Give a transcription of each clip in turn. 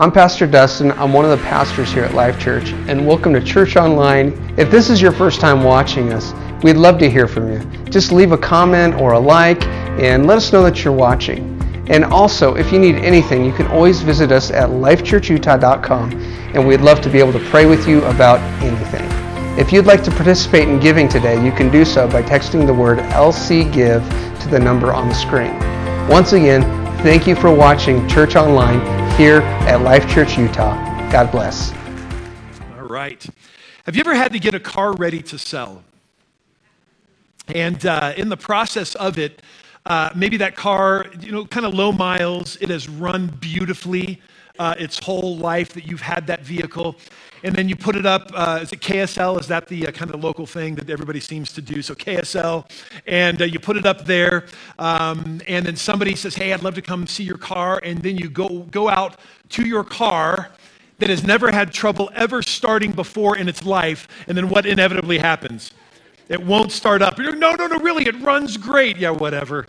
I'm Pastor Dustin. I'm one of the pastors here at Life Church, and welcome to Church Online. If this is your first time watching us, we'd love to hear from you. Just leave a comment or a like and let us know that you're watching. And also, if you need anything, you can always visit us at lifechurchutah.com, and we'd love to be able to pray with you about anything. If you'd like to participate in giving today, you can do so by texting the word LC Give to the number on the screen. Once again, thank you for watching Church Online here at Life Church Utah. God bless. All right. Have you ever had to get a car ready to sell? And uh, in the process of it, uh, maybe that car, you know, kind of low miles, it has run beautifully uh, its whole life that you've had that vehicle. And then you put it up, uh, is it KSL? Is that the uh, kind of local thing that everybody seems to do? So KSL, and uh, you put it up there, um, and then somebody says, hey, I'd love to come see your car. And then you go, go out to your car that has never had trouble ever starting before in its life, and then what inevitably happens? It won't start up. You're, no, no, no, really, it runs great. Yeah, whatever.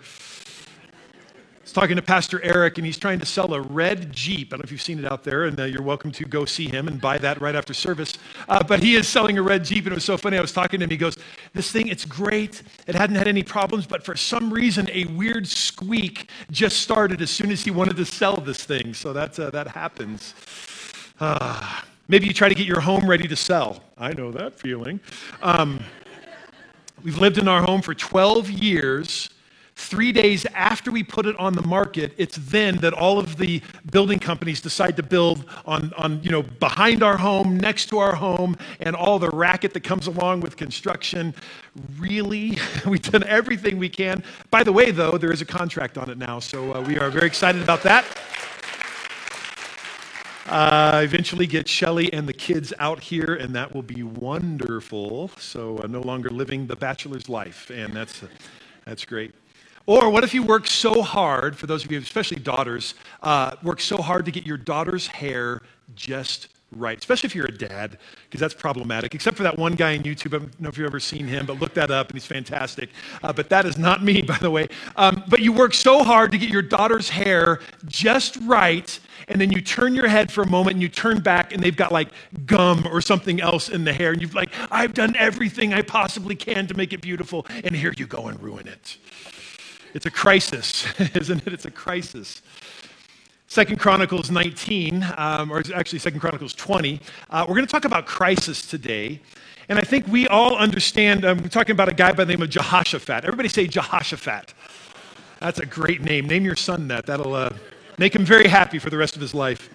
Was talking to Pastor Eric, and he's trying to sell a red Jeep. I don't know if you've seen it out there, and uh, you're welcome to go see him and buy that right after service. Uh, but he is selling a red Jeep, and it was so funny. I was talking to him. He goes, This thing, it's great. It hadn't had any problems, but for some reason, a weird squeak just started as soon as he wanted to sell this thing. So that, uh, that happens. Ah, maybe you try to get your home ready to sell. I know that feeling. Um, We've lived in our home for 12 years. Three days after we put it on the market, it's then that all of the building companies decide to build on, on, you know, behind our home, next to our home, and all the racket that comes along with construction. Really? We've done everything we can. By the way, though, there is a contract on it now, so uh, we are very excited about that. Uh, eventually get Shelly and the kids out here, and that will be wonderful. So uh, no longer living the bachelor's life, and that's uh, that's great. Or what if you work so hard, for those of you, especially daughters, uh, work so hard to get your daughter's hair just right, especially if you're a dad, because that's problematic. Except for that one guy on YouTube. I don't know if you've ever seen him, but look that up, and he's fantastic. Uh, but that is not me, by the way. Um, but you work so hard to get your daughter's hair just right, and then you turn your head for a moment and you turn back, and they've got like gum or something else in the hair, and you've like, I've done everything I possibly can to make it beautiful, and here you go and ruin it. It's a crisis, isn't it? It's a crisis. Second Chronicles 19, um, or actually Second Chronicles 20. Uh, we're going to talk about crisis today. And I think we all understand, um, we're talking about a guy by the name of Jehoshaphat. Everybody say Jehoshaphat. That's a great name. Name your son that. That'll uh, make him very happy for the rest of his life.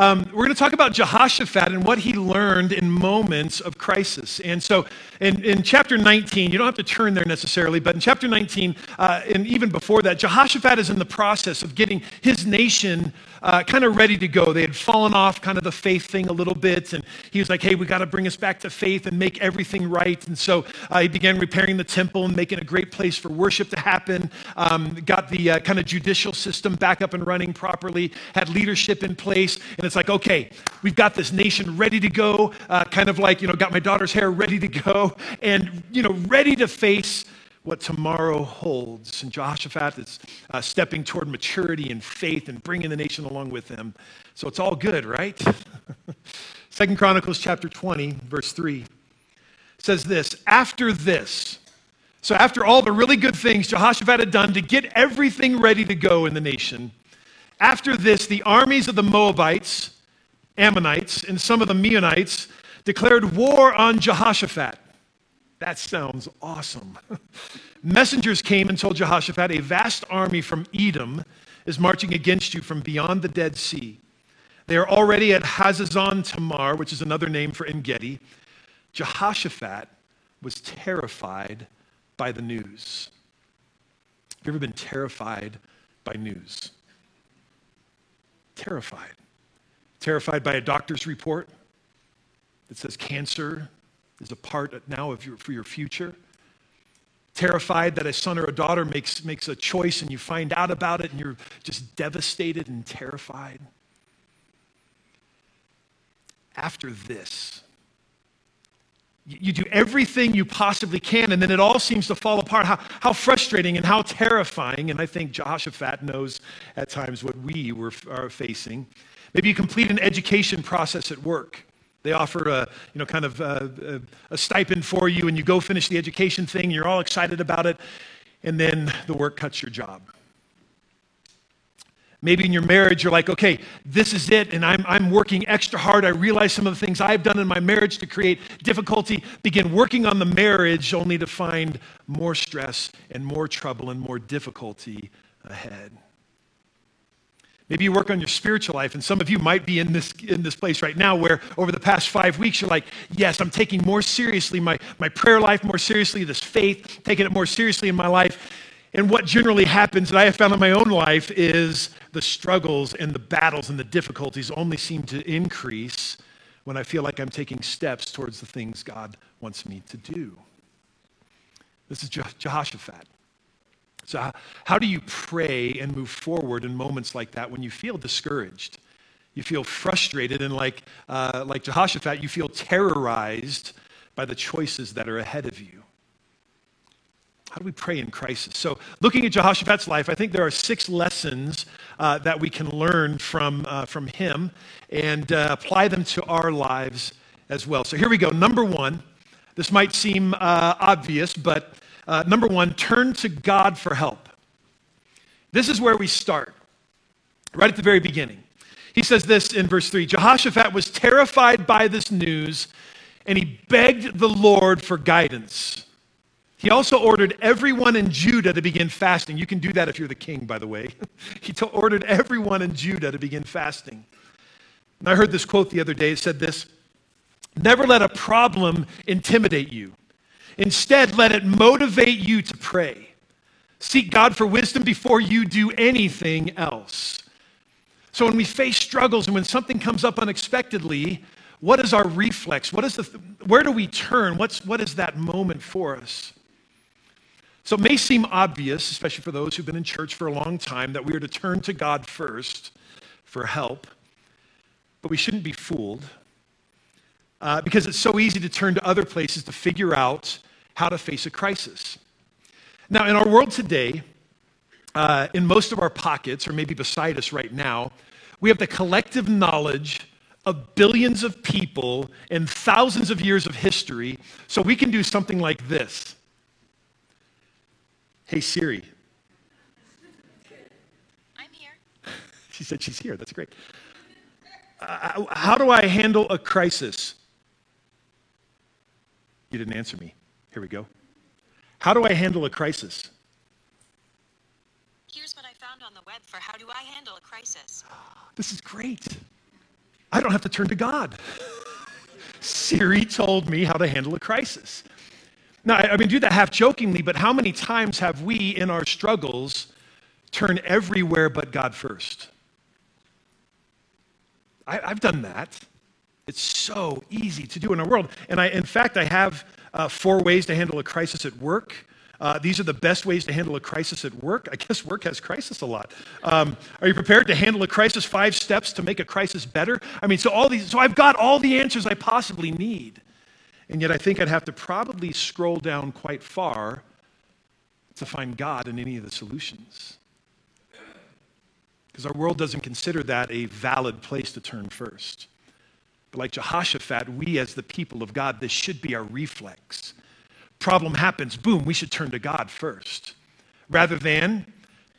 Um, we're going to talk about Jehoshaphat and what he learned in moments of crisis. And so in, in chapter 19, you don't have to turn there necessarily, but in chapter 19, uh, and even before that, Jehoshaphat is in the process of getting his nation uh, kind of ready to go. They had fallen off kind of the faith thing a little bit, and he was like, hey, we got to bring us back to faith and make everything right. And so uh, he began repairing the temple and making a great place for worship to happen, um, got the uh, kind of judicial system back up and running properly, had leadership in place, and it's like, okay, we've got this nation ready to go, uh, kind of like, you know, got my daughter's hair ready to go, and, you know, ready to face what tomorrow holds. And Jehoshaphat is uh, stepping toward maturity and faith and bringing the nation along with him. So it's all good, right? Second Chronicles chapter 20, verse 3 says this After this, so after all the really good things Jehoshaphat had done to get everything ready to go in the nation, after this, the armies of the Moabites, Ammonites, and some of the Meunites declared war on Jehoshaphat. That sounds awesome. Messengers came and told Jehoshaphat, A vast army from Edom is marching against you from beyond the Dead Sea. They are already at Hazazon Tamar, which is another name for Engedi. Jehoshaphat was terrified by the news. Have you ever been terrified by news? Terrified. Terrified by a doctor's report that says cancer is a part now of your, for your future. Terrified that a son or a daughter makes, makes a choice and you find out about it and you're just devastated and terrified. After this, you do everything you possibly can, and then it all seems to fall apart. How, how frustrating and how terrifying. And I think Jehoshaphat knows at times what we were, are facing. Maybe you complete an education process at work. They offer a, you know, kind of a, a, a stipend for you, and you go finish the education thing, you're all excited about it, and then the work cuts your job. Maybe in your marriage, you're like, okay, this is it, and I'm, I'm working extra hard. I realize some of the things I've done in my marriage to create difficulty. Begin working on the marriage only to find more stress and more trouble and more difficulty ahead. Maybe you work on your spiritual life, and some of you might be in this, in this place right now where over the past five weeks you're like, yes, I'm taking more seriously my, my prayer life, more seriously this faith, taking it more seriously in my life. And what generally happens that I have found in my own life is the struggles and the battles and the difficulties only seem to increase when I feel like I'm taking steps towards the things God wants me to do. This is Jehoshaphat. So, how do you pray and move forward in moments like that when you feel discouraged? You feel frustrated, and like, uh, like Jehoshaphat, you feel terrorized by the choices that are ahead of you. How do we pray in crisis? So, looking at Jehoshaphat's life, I think there are six lessons uh, that we can learn from, uh, from him and uh, apply them to our lives as well. So, here we go. Number one, this might seem uh, obvious, but uh, number one, turn to God for help. This is where we start, right at the very beginning. He says this in verse 3 Jehoshaphat was terrified by this news, and he begged the Lord for guidance. He also ordered everyone in Judah to begin fasting. You can do that if you're the king, by the way. he t- ordered everyone in Judah to begin fasting. And I heard this quote the other day. It said this Never let a problem intimidate you. Instead, let it motivate you to pray. Seek God for wisdom before you do anything else. So when we face struggles and when something comes up unexpectedly, what is our reflex? What is the, where do we turn? What's, what is that moment for us? So it may seem obvious, especially for those who've been in church for a long time, that we are to turn to God first for help, but we shouldn't be fooled uh, because it's so easy to turn to other places to figure out how to face a crisis. Now, in our world today, uh, in most of our pockets, or maybe beside us right now, we have the collective knowledge of billions of people and thousands of years of history, so we can do something like this Hey, Siri. I'm here. she said she's here. That's great. Uh, how do I handle a crisis? You didn't answer me. Here we go. How do I handle a crisis? Here's what I found on the web for how do I handle a crisis. This is great. I don't have to turn to God. Siri told me how to handle a crisis. Now, I, I mean, do that half jokingly, but how many times have we in our struggles turned everywhere but God first? I, I've done that. It's so easy to do in our world. And I, in fact, I have uh, four ways to handle a crisis at work. Uh, these are the best ways to handle a crisis at work. I guess work has crisis a lot. Um, are you prepared to handle a crisis? Five steps to make a crisis better. I mean, so all these. So I've got all the answers I possibly need. And yet, I think I'd have to probably scroll down quite far to find God in any of the solutions. Because our world doesn't consider that a valid place to turn first. But like Jehoshaphat, we as the people of God, this should be our reflex. Problem happens, boom, we should turn to God first. Rather than,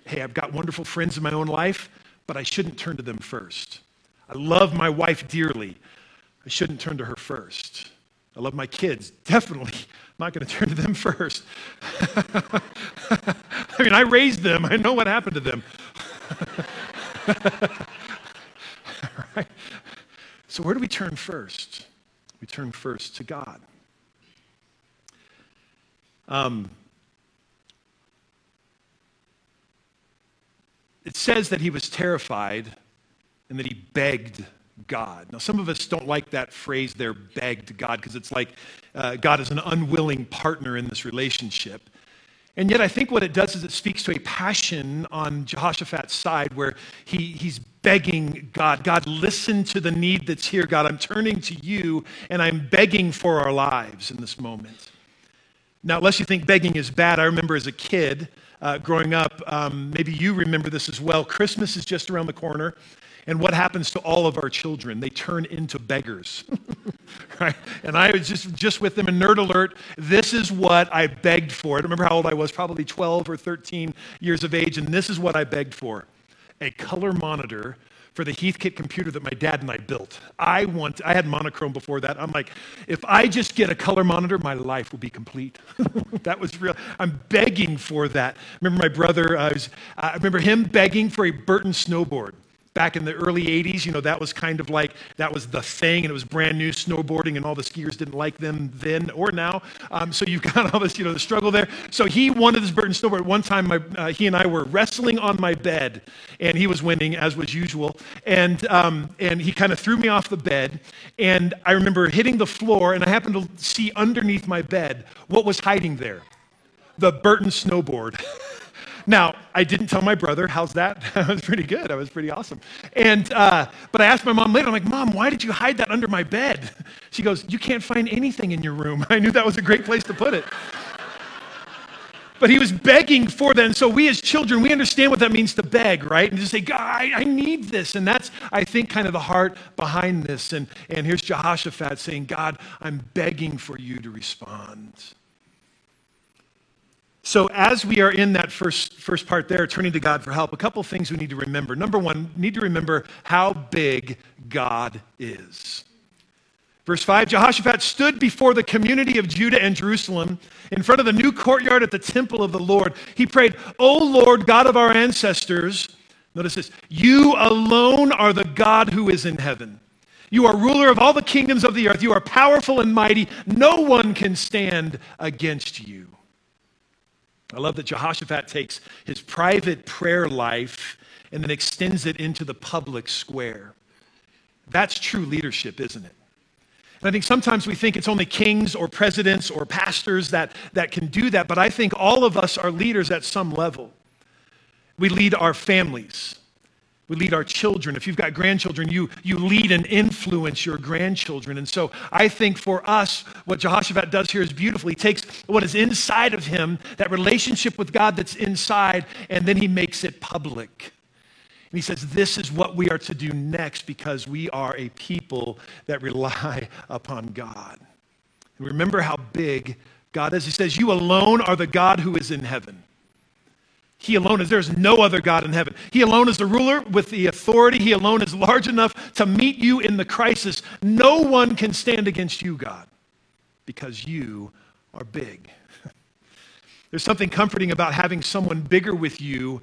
hey, I've got wonderful friends in my own life, but I shouldn't turn to them first. I love my wife dearly. I shouldn't turn to her first. I love my kids. Definitely I'm not going to turn to them first. I mean, I raised them, I know what happened to them. right? So, where do we turn first? We turn first to God. Um, it says that he was terrified and that he begged God. Now, some of us don't like that phrase there, begged God, because it's like uh, God is an unwilling partner in this relationship. And yet, I think what it does is it speaks to a passion on Jehoshaphat's side where he, he's begging God, God, listen to the need that's here. God, I'm turning to you and I'm begging for our lives in this moment. Now, unless you think begging is bad, I remember as a kid uh, growing up, um, maybe you remember this as well. Christmas is just around the corner. And what happens to all of our children? They turn into beggars. right? And I was just, just with them in Nerd Alert. This is what I begged for. I remember how old I was, probably 12 or 13 years of age. And this is what I begged for a color monitor for the Heathkit computer that my dad and I built. I want I had monochrome before that. I'm like, if I just get a color monitor, my life will be complete. that was real. I'm begging for that. Remember my brother, uh, I, was, I remember him begging for a Burton snowboard back in the early 80s, you know, that was kind of like, that was the thing, and it was brand new snowboarding, and all the skiers didn't like them then or now. Um, so you've got all this, you know, the struggle there. So he wanted this Burton snowboard. One time, my, uh, he and I were wrestling on my bed, and he was winning, as was usual. And, um, and he kind of threw me off the bed, and I remember hitting the floor, and I happened to see underneath my bed what was hiding there the Burton snowboard. Now, I didn't tell my brother. How's that? that was pretty good. That was pretty awesome. And, uh, but I asked my mom later, I'm like, Mom, why did you hide that under my bed? She goes, You can't find anything in your room. I knew that was a great place to put it. But he was begging for. And so we as children, we understand what that means to beg, right? And to say, God, I, I, need this. And that's, I think, kind of the heart behind this. And, and here's Jehoshaphat saying, God, I'm begging for you to respond. So, as we are in that first, first part there, turning to God for help, a couple things we need to remember. Number one, need to remember how big God is. Verse 5 Jehoshaphat stood before the community of Judah and Jerusalem in front of the new courtyard at the temple of the Lord. He prayed, O Lord, God of our ancestors, notice this, you alone are the God who is in heaven. You are ruler of all the kingdoms of the earth. You are powerful and mighty. No one can stand against you. I love that Jehoshaphat takes his private prayer life and then extends it into the public square. That's true leadership, isn't it? And I think sometimes we think it's only kings or presidents or pastors that, that can do that, but I think all of us are leaders at some level. We lead our families. We lead our children. If you've got grandchildren, you, you lead and influence your grandchildren. And so I think for us, what Jehoshaphat does here is beautiful. He takes what is inside of him, that relationship with God that's inside, and then he makes it public. And he says, This is what we are to do next because we are a people that rely upon God. And remember how big God is. He says, You alone are the God who is in heaven. He alone is. There's no other God in heaven. He alone is the ruler with the authority. He alone is large enough to meet you in the crisis. No one can stand against you, God, because you are big. There's something comforting about having someone bigger with you,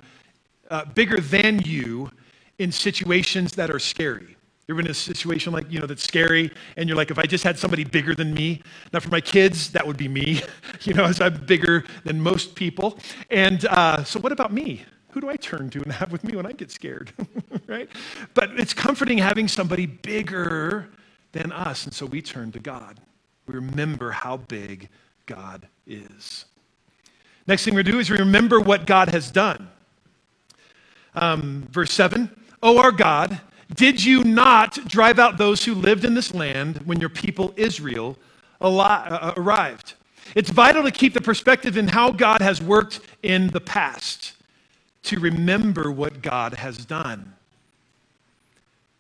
uh, bigger than you, in situations that are scary. You're in a situation like, you know, that's scary, and you're like, if I just had somebody bigger than me, now for my kids, that would be me, you know, as I'm bigger than most people. And uh, so, what about me? Who do I turn to and have with me when I get scared, right? But it's comforting having somebody bigger than us, and so we turn to God. We remember how big God is. Next thing to do is we remember what God has done. Um, verse 7 Oh, our God, did you not drive out those who lived in this land when your people Israel uh, arrived? It's vital to keep the perspective in how God has worked in the past, to remember what God has done.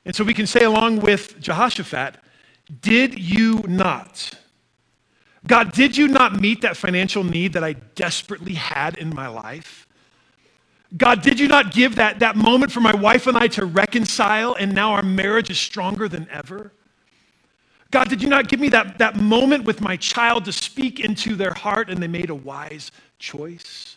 And so we can say, along with Jehoshaphat, did you not? God, did you not meet that financial need that I desperately had in my life? God, did you not give that, that moment for my wife and I to reconcile, and now our marriage is stronger than ever? God, did you not give me that, that moment with my child to speak into their heart and they made a wise choice?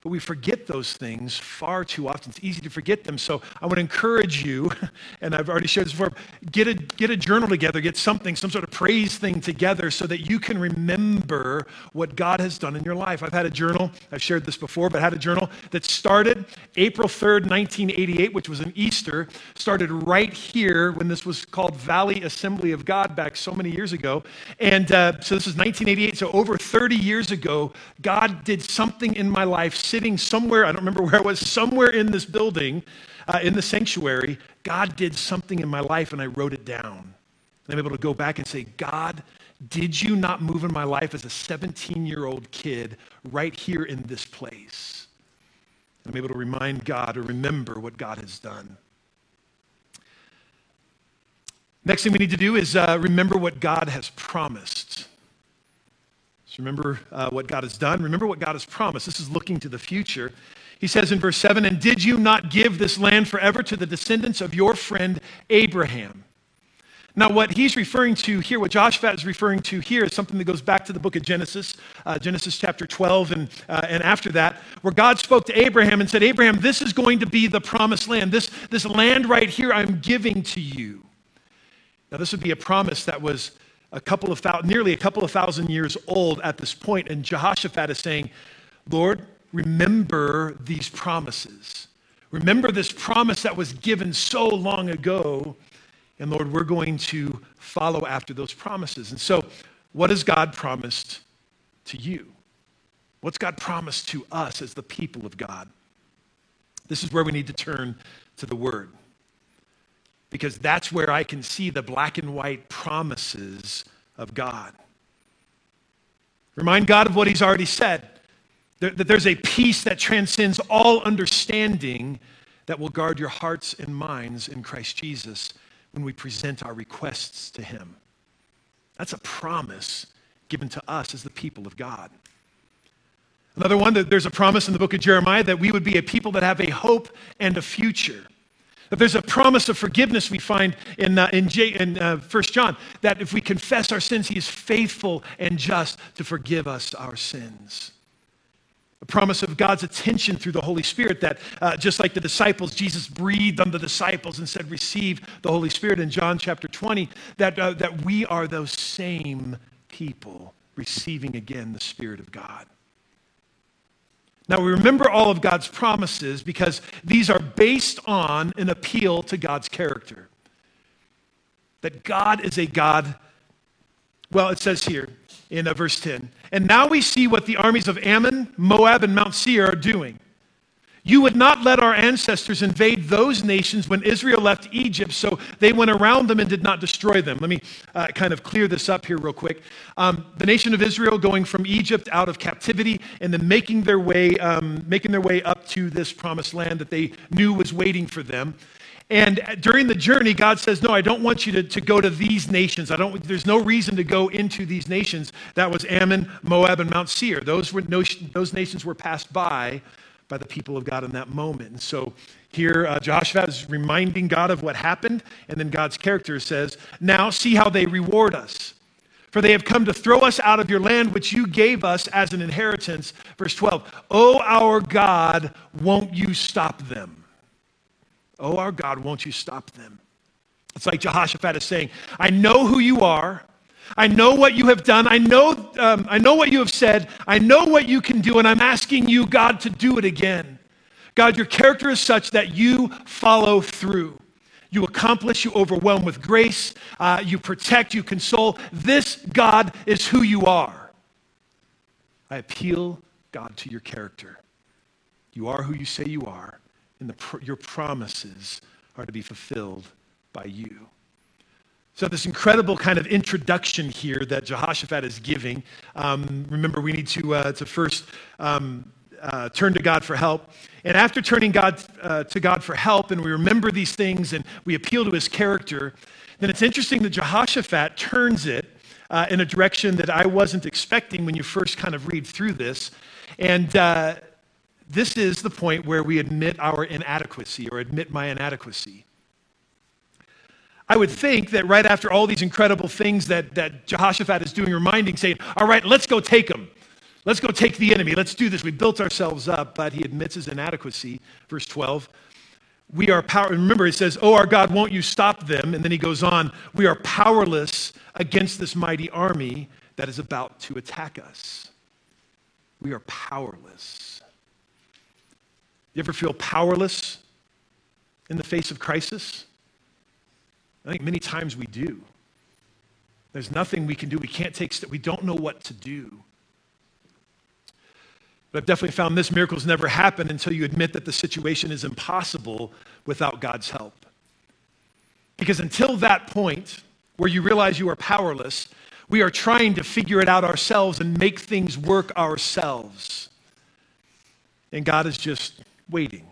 But we forget those things far too often. It's easy to forget them. So I would encourage you, and I've already shared this before, get a, get a journal together, get something, some sort of praise thing together so that you can remember what God has done in your life. I've had a journal, I've shared this before, but I had a journal that started April 3rd, 1988, which was an Easter, started right here when this was called Valley Assembly of God back so many years ago. And uh, so this is 1988, so over 30 years ago, God did something in my life sitting somewhere, I don't remember where I was, somewhere in this building, uh, in the sanctuary, God did something in my life and I wrote it down. And I'm able to go back and say, God, did you not move in my life as a 17 year old kid right here in this place? I'm able to remind God or remember what God has done. Next thing we need to do is uh, remember what God has promised. Remember uh, what God has done. Remember what God has promised. This is looking to the future. He says in verse 7 And did you not give this land forever to the descendants of your friend Abraham? Now, what he's referring to here, what Joshua is referring to here, is something that goes back to the book of Genesis, uh, Genesis chapter 12, and, uh, and after that, where God spoke to Abraham and said, Abraham, this is going to be the promised land. This, this land right here I'm giving to you. Now, this would be a promise that was a couple of nearly a couple of thousand years old at this point, and Jehoshaphat is saying, Lord, remember these promises. Remember this promise that was given so long ago and Lord, we're going to follow after those promises. And so, what has God promised to you? What's God promised to us as the people of God? This is where we need to turn to the Word. Because that's where I can see the black and white promises of God. Remind God of what He's already said that there's a peace that transcends all understanding that will guard your hearts and minds in Christ Jesus when we present our requests to Him. That's a promise given to us as the people of God. Another one, that there's a promise in the book of Jeremiah that we would be a people that have a hope and a future. That there's a promise of forgiveness we find in, uh, in, J, in uh, 1 John, that if we confess our sins, he is faithful and just to forgive us our sins a promise of God's attention through the Holy Spirit that uh, just like the disciples, Jesus breathed on the disciples and said, Receive the Holy Spirit in John chapter 20, that, uh, that we are those same people receiving again the Spirit of God. Now, we remember all of God's promises because these are based on an appeal to God's character. That God is a God, well, it says here, in uh, verse 10. And now we see what the armies of Ammon, Moab, and Mount Seir are doing. You would not let our ancestors invade those nations when Israel left Egypt, so they went around them and did not destroy them. Let me uh, kind of clear this up here, real quick. Um, the nation of Israel going from Egypt out of captivity and then making their way, um, making their way up to this promised land that they knew was waiting for them. And during the journey, God says, No, I don't want you to, to go to these nations. I don't, there's no reason to go into these nations. That was Ammon, Moab, and Mount Seir. Those, were, those nations were passed by by the people of God in that moment. And so here, uh, Joshua is reminding God of what happened. And then God's character says, Now see how they reward us. For they have come to throw us out of your land, which you gave us as an inheritance. Verse 12, Oh, our God, won't you stop them? Oh, our God, won't you stop them? It's like Jehoshaphat is saying, I know who you are. I know what you have done. I know, um, I know what you have said. I know what you can do, and I'm asking you, God, to do it again. God, your character is such that you follow through. You accomplish, you overwhelm with grace, uh, you protect, you console. This, God, is who you are. I appeal, God, to your character. You are who you say you are and the, your promises are to be fulfilled by you. So, this incredible kind of introduction here that Jehoshaphat is giving. Um, remember, we need to, uh, to first um, uh, turn to God for help. And after turning God, uh, to God for help, and we remember these things and we appeal to his character, then it's interesting that Jehoshaphat turns it uh, in a direction that I wasn't expecting when you first kind of read through this. And uh, this is the point where we admit our inadequacy or admit my inadequacy. I would think that right after all these incredible things that, that Jehoshaphat is doing, reminding, saying, All right, let's go take them. Let's go take the enemy. Let's do this. We built ourselves up, but he admits his inadequacy. Verse 12. We are power. Remember, he says, Oh, our God, won't you stop them? And then he goes on, We are powerless against this mighty army that is about to attack us. We are powerless. You ever feel powerless in the face of crisis? I think many times we do. There's nothing we can do. We can't take steps. We don't know what to do. But I've definitely found this miracles never happen until you admit that the situation is impossible without God's help. Because until that point, where you realize you are powerless, we are trying to figure it out ourselves and make things work ourselves. And God is just waiting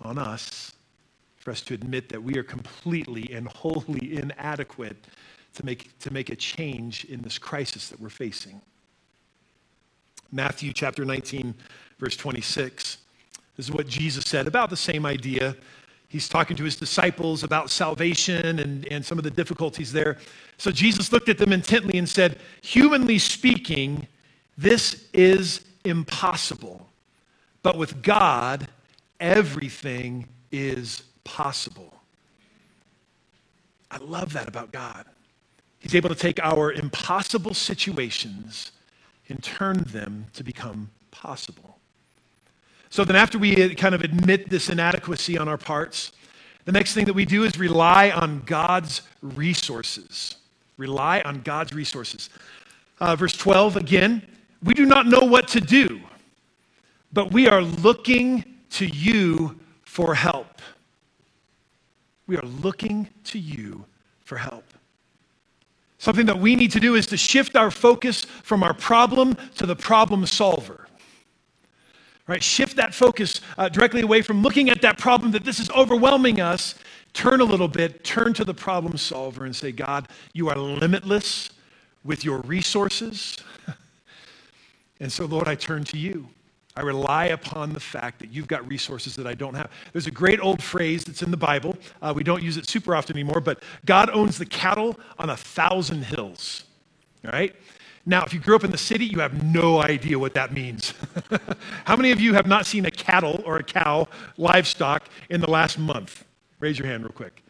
on us for us to admit that we are completely and wholly inadequate to make, to make a change in this crisis that we're facing. Matthew chapter 19, verse 26. This is what Jesus said about the same idea. He's talking to his disciples about salvation and, and some of the difficulties there. So Jesus looked at them intently and said, Humanly speaking, this is impossible. But with God, everything is possible. I love that about God. He's able to take our impossible situations and turn them to become possible. So then, after we kind of admit this inadequacy on our parts, the next thing that we do is rely on God's resources. Rely on God's resources. Uh, verse 12 again, we do not know what to do, but we are looking to you for help. We are looking to you for help. Something that we need to do is to shift our focus from our problem to the problem solver. Right? Shift that focus uh, directly away from looking at that problem that this is overwhelming us. Turn a little bit, turn to the problem solver and say, God, you are limitless with your resources. and so, Lord, I turn to you. I rely upon the fact that you've got resources that I don't have. There's a great old phrase that's in the Bible. Uh, we don't use it super often anymore, but God owns the cattle on a thousand hills. All right? Now, if you grew up in the city, you have no idea what that means. How many of you have not seen a cattle or a cow, livestock, in the last month? Raise your hand real quick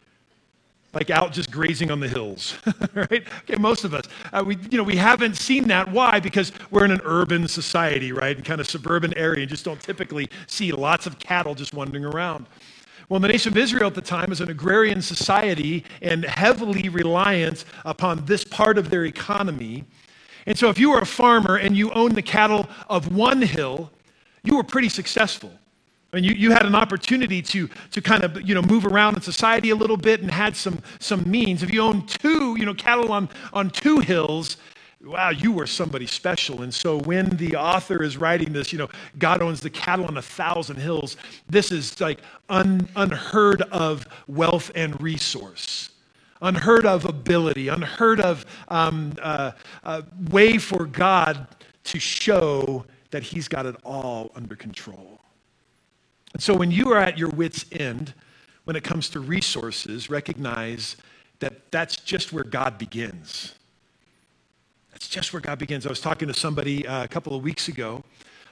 like out just grazing on the hills, right? Okay, most of us, uh, we, you know, we haven't seen that. Why? Because we're in an urban society, right? Kind of suburban area, and just don't typically see lots of cattle just wandering around. Well, the nation of Israel at the time is an agrarian society and heavily reliant upon this part of their economy. And so, if you were a farmer and you owned the cattle of one hill, you were pretty successful. I mean, you, you had an opportunity to, to kind of, you know, move around in society a little bit and had some, some means. If you owned two, you know, cattle on, on two hills, wow, you were somebody special. And so when the author is writing this, you know, God owns the cattle on a thousand hills, this is like un, unheard of wealth and resource. Unheard of ability, unheard of um, uh, uh, way for God to show that He's got it all under control. And so when you are at your wits' end, when it comes to resources, recognize that that's just where God begins. That's just where God begins. I was talking to somebody uh, a couple of weeks ago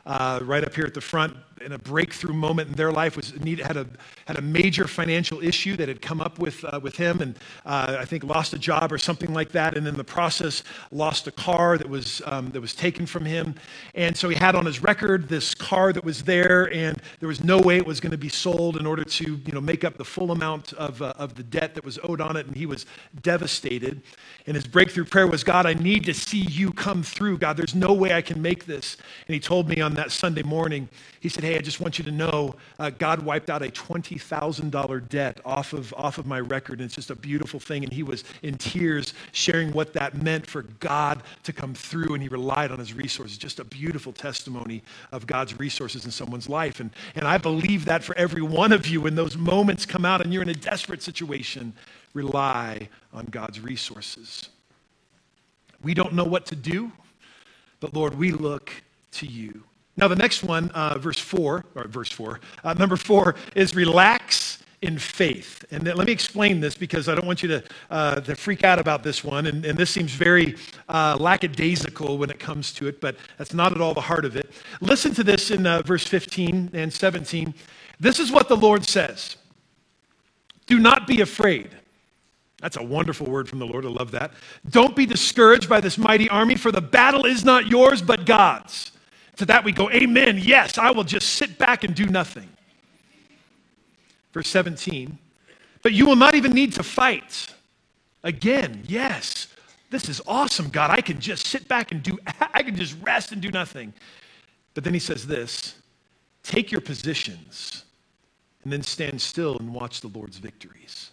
uh, right up here at the front in a breakthrough moment in their life was need, had, a, had a major financial issue that had come up with, uh, with him and uh, i think lost a job or something like that. And in the process lost a car that was, um, that was taken from him. And so he had on his record this car that was there and there was no way it was going to be sold in order to you know, make up the full amount of, uh, of the debt that was owed on it. And he was devastated. And his breakthrough prayer was god i need to see you come through. God there's no way i can make this. And he told me on that Sunday morning, he said, Hey, I just want you to know uh, God wiped out a $20,000 debt off of, off of my record. And it's just a beautiful thing. And he was in tears sharing what that meant for God to come through. And he relied on his resources. Just a beautiful testimony of God's resources in someone's life. And, and I believe that for every one of you when those moments come out and you're in a desperate situation, rely on God's resources. We don't know what to do, but Lord, we look to you. Now, the next one, uh, verse 4, or verse 4, uh, number 4 is relax in faith. And let me explain this because I don't want you to, uh, to freak out about this one. And, and this seems very uh, lackadaisical when it comes to it, but that's not at all the heart of it. Listen to this in uh, verse 15 and 17. This is what the Lord says Do not be afraid. That's a wonderful word from the Lord. I love that. Don't be discouraged by this mighty army, for the battle is not yours, but God's. To that we go, Amen. Yes, I will just sit back and do nothing. Verse 17, but you will not even need to fight. Again, yes, this is awesome, God. I can just sit back and do, I can just rest and do nothing. But then he says this take your positions and then stand still and watch the Lord's victories.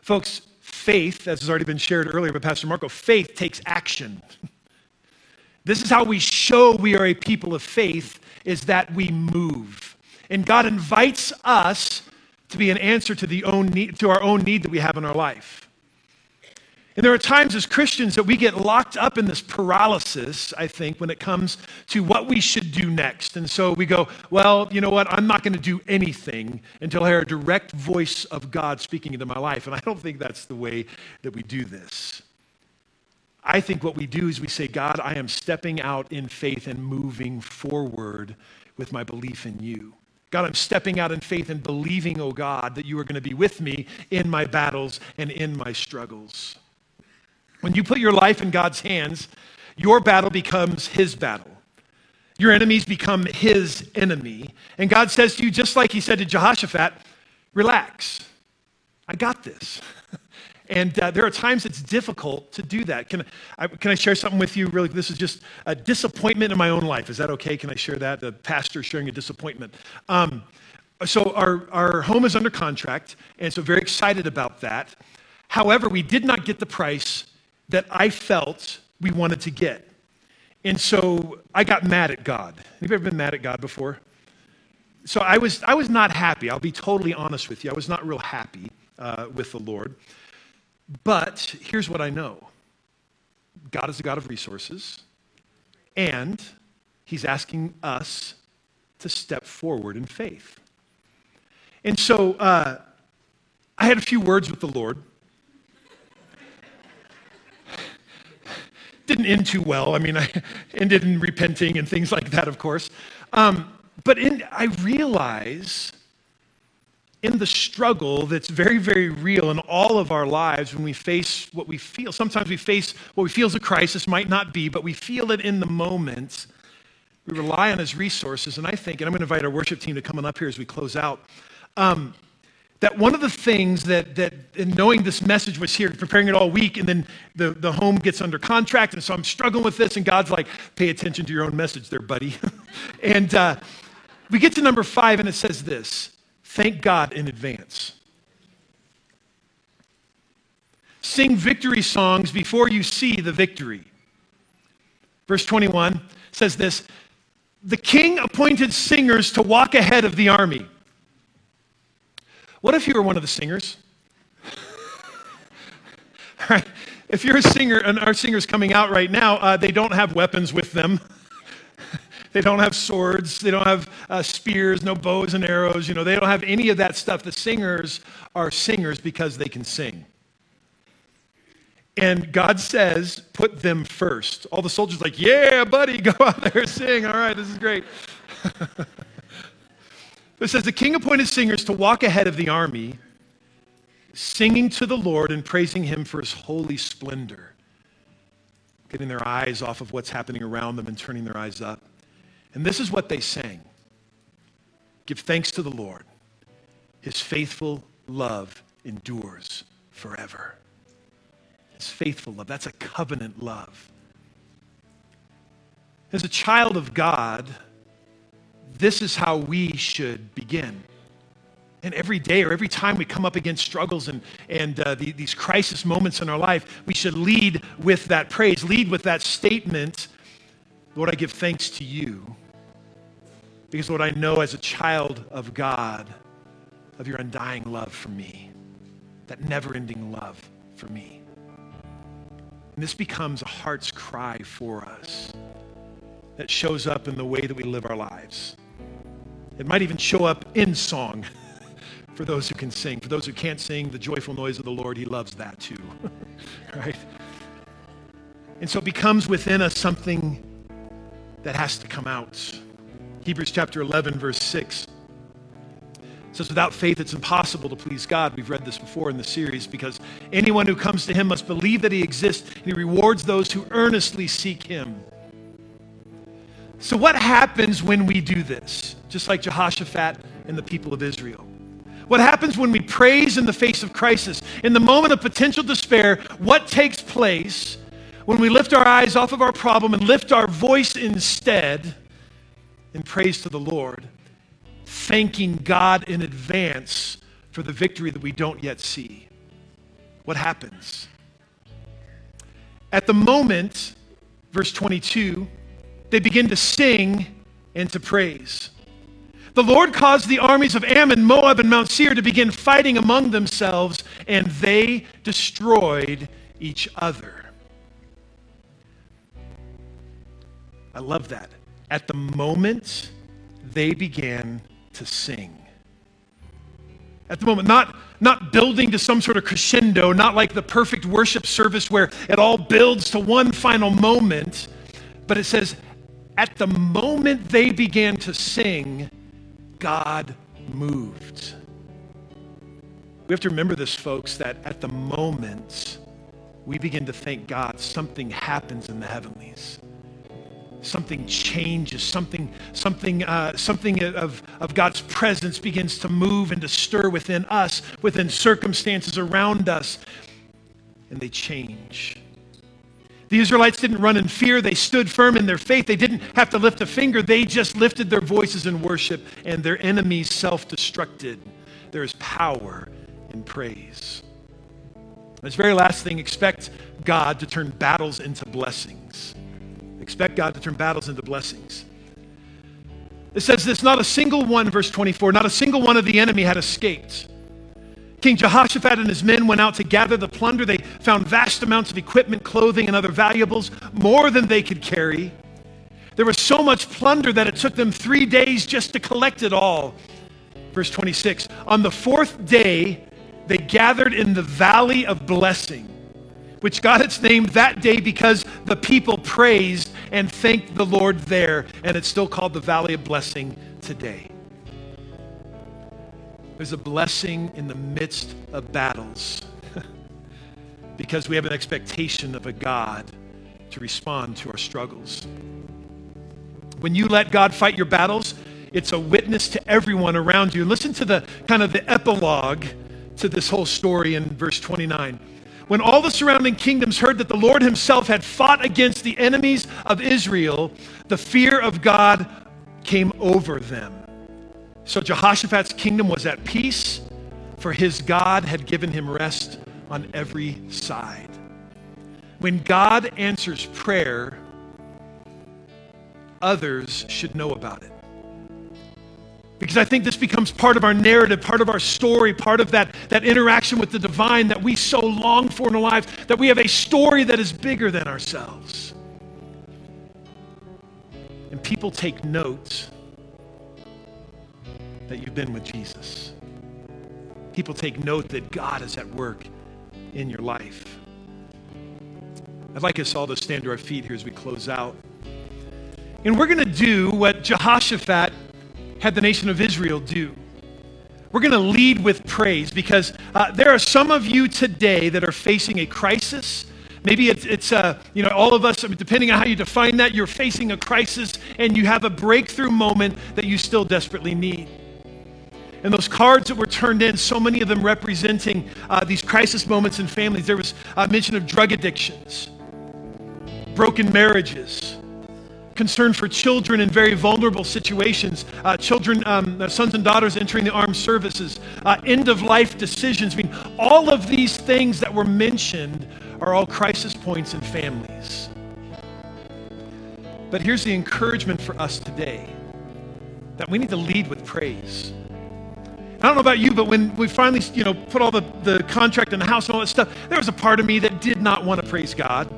Folks, faith, as has already been shared earlier by Pastor Marco, faith takes action. This is how we show we are a people of faith is that we move. And God invites us to be an answer to, the own need, to our own need that we have in our life. And there are times as Christians that we get locked up in this paralysis, I think, when it comes to what we should do next. And so we go, well, you know what? I'm not going to do anything until I hear a direct voice of God speaking into my life. And I don't think that's the way that we do this. I think what we do is we say, God, I am stepping out in faith and moving forward with my belief in you. God, I'm stepping out in faith and believing, oh God, that you are going to be with me in my battles and in my struggles. When you put your life in God's hands, your battle becomes his battle. Your enemies become his enemy. And God says to you, just like he said to Jehoshaphat, relax. I got this. and uh, there are times it's difficult to do that. Can I, can I share something with you? Really, this is just a disappointment in my own life. Is that okay? Can I share that? The pastor sharing a disappointment. Um, so our, our home is under contract, and so very excited about that. However, we did not get the price that I felt we wanted to get. And so I got mad at God. Have you ever been mad at God before? So I was, I was not happy. I'll be totally honest with you. I was not real happy uh, with the Lord. But here's what I know God is a God of resources, and He's asking us to step forward in faith. And so uh, I had a few words with the Lord. didn't end too well. I mean, I ended in repenting and things like that, of course. Um, but in, I realize in the struggle that's very, very real in all of our lives when we face what we feel. Sometimes we face what we feel is a crisis, might not be, but we feel it in the moment. We rely on his resources. And I think, and I'm going to invite our worship team to come on up here as we close out. Um, that one of the things that, that in knowing this message was here, preparing it all week, and then the, the home gets under contract, and so I'm struggling with this, and God's like, pay attention to your own message there, buddy. and uh, we get to number five, and it says this thank God in advance. Sing victory songs before you see the victory. Verse 21 says this The king appointed singers to walk ahead of the army. What if you were one of the singers? If you're a singer, and our singer's coming out right now, uh, they don't have weapons with them. they don't have swords. They don't have uh, spears, no bows and arrows. You know, they don't have any of that stuff. The singers are singers because they can sing. And God says, put them first. All the soldiers like, yeah, buddy, go out there, sing. All right, this is great. It says the king appointed singers to walk ahead of the army, singing to the Lord and praising him for his holy splendor, getting their eyes off of what's happening around them and turning their eyes up. And this is what they sang Give thanks to the Lord. His faithful love endures forever. His faithful love, that's a covenant love. As a child of God, this is how we should begin. And every day or every time we come up against struggles and, and uh, the, these crisis moments in our life, we should lead with that praise, lead with that statement Lord, I give thanks to you. Because, Lord, I know as a child of God of your undying love for me, that never ending love for me. And this becomes a heart's cry for us that shows up in the way that we live our lives. It might even show up in song for those who can sing. For those who can't sing, the joyful noise of the Lord, He loves that too. right? And so it becomes within us something that has to come out. Hebrews chapter 11, verse 6 says, Without faith, it's impossible to please God. We've read this before in the series because anyone who comes to Him must believe that He exists and He rewards those who earnestly seek Him. So, what happens when we do this? Just like Jehoshaphat and the people of Israel. What happens when we praise in the face of crisis? In the moment of potential despair, what takes place when we lift our eyes off of our problem and lift our voice instead praise to the Lord, thanking God in advance for the victory that we don't yet see. What happens? At the moment, verse 22, they begin to sing and to praise. The Lord caused the armies of Ammon, Moab, and Mount Seir to begin fighting among themselves, and they destroyed each other. I love that. At the moment, they began to sing. At the moment, not, not building to some sort of crescendo, not like the perfect worship service where it all builds to one final moment, but it says, at the moment they began to sing, God moved. We have to remember this, folks, that at the moment we begin to thank God, something happens in the heavenlies something changes, something, something, uh, something of, of God's presence begins to move and to stir within us, within circumstances around us, and they change. The Israelites didn't run in fear. They stood firm in their faith. They didn't have to lift a finger. They just lifted their voices in worship, and their enemies self destructed. There is power in praise. This very last thing expect God to turn battles into blessings. Expect God to turn battles into blessings. It says this not a single one, verse 24, not a single one of the enemy had escaped. King Jehoshaphat and his men went out to gather the plunder. They found vast amounts of equipment, clothing, and other valuables, more than they could carry. There was so much plunder that it took them three days just to collect it all. Verse 26 On the fourth day, they gathered in the valley of blessing, which got its name that day because the people praised and thanked the Lord there, and it's still called the Valley of Blessing today. There's a blessing in the midst of battles because we have an expectation of a God to respond to our struggles. When you let God fight your battles, it's a witness to everyone around you. Listen to the kind of the epilogue to this whole story in verse 29 when all the surrounding kingdoms heard that the Lord himself had fought against the enemies of Israel, the fear of God came over them. So Jehoshaphat's kingdom was at peace, for his God had given him rest on every side. When God answers prayer, others should know about it. Because I think this becomes part of our narrative, part of our story, part of that, that interaction with the divine that we so long for in our lives, that we have a story that is bigger than ourselves. And people take note that you've been with Jesus. People take note that God is at work in your life. I'd like us all to stand to our feet here as we close out. And we're going to do what Jehoshaphat had the nation of Israel do. We're going to lead with praise because uh, there are some of you today that are facing a crisis. Maybe it's, it's uh, you know, all of us, depending on how you define that, you're facing a crisis and you have a breakthrough moment that you still desperately need. And those cards that were turned in, so many of them representing uh, these crisis moments in families. There was mention of drug addictions, broken marriages, concern for children in very vulnerable situations, uh, children, um, uh, sons and daughters entering the armed services, uh, end of life decisions. I mean, all of these things that were mentioned are all crisis points in families. But here's the encouragement for us today that we need to lead with praise. I don't know about you, but when we finally, you know, put all the, the contract in the house and all that stuff, there was a part of me that did not want to praise God.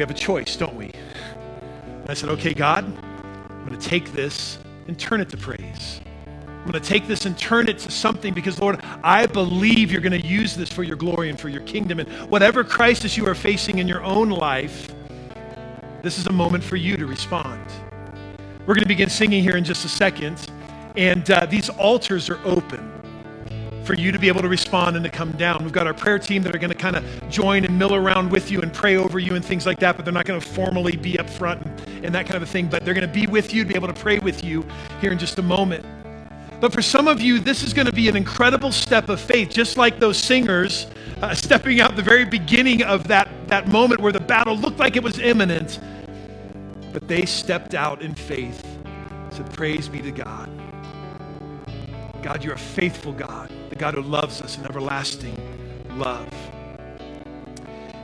We have a choice, don't we? And I said, okay, God, I'm going to take this and turn it to praise. I'm going to take this and turn it to something because, Lord, I believe you're going to use this for your glory and for your kingdom. And whatever crisis you are facing in your own life, this is a moment for you to respond. We're going to begin singing here in just a second. And uh, these altars are open for you to be able to respond and to come down. We've got our prayer team that are going to kind of join and mill around with you and pray over you and things like that, but they're not going to formally be up front and, and that kind of a thing. But they're going to be with you to be able to pray with you here in just a moment. But for some of you, this is going to be an incredible step of faith, just like those singers uh, stepping out the very beginning of that, that moment where the battle looked like it was imminent. But they stepped out in faith, said, Praise be to God. God, you're a faithful God, the God who loves us in everlasting love.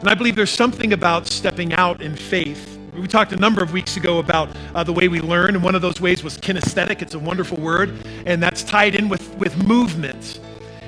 And I believe there's something about stepping out in faith. We talked a number of weeks ago about uh, the way we learn, and one of those ways was kinesthetic. It's a wonderful word, and that's tied in with, with movement.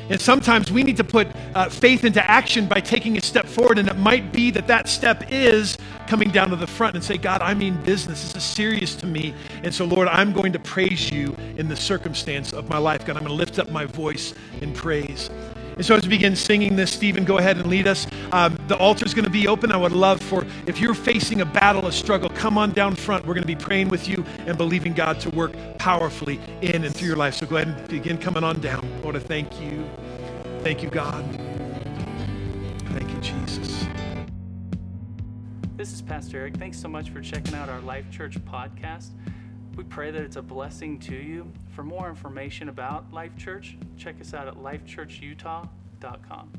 And sometimes we need to put uh, faith into action by taking a step forward, and it might be that that step is coming down to the front and say, God, I mean business. This is serious to me. And so, Lord, I'm going to praise you in the circumstance of my life. God, I'm going to lift up my voice in praise. And so, as we begin singing this, Stephen, go ahead and lead us. Um, the altar is going to be open. I would love for, if you're facing a battle, a struggle, come on down front. We're going to be praying with you and believing God to work powerfully in and through your life. So, go ahead and begin coming on down. Lord, I thank you. Thank you, God. Thank you, Jesus. This is Pastor Eric. Thanks so much for checking out our Life Church podcast. We pray that it's a blessing to you. For more information about Life Church, check us out at lifechurchutah.com.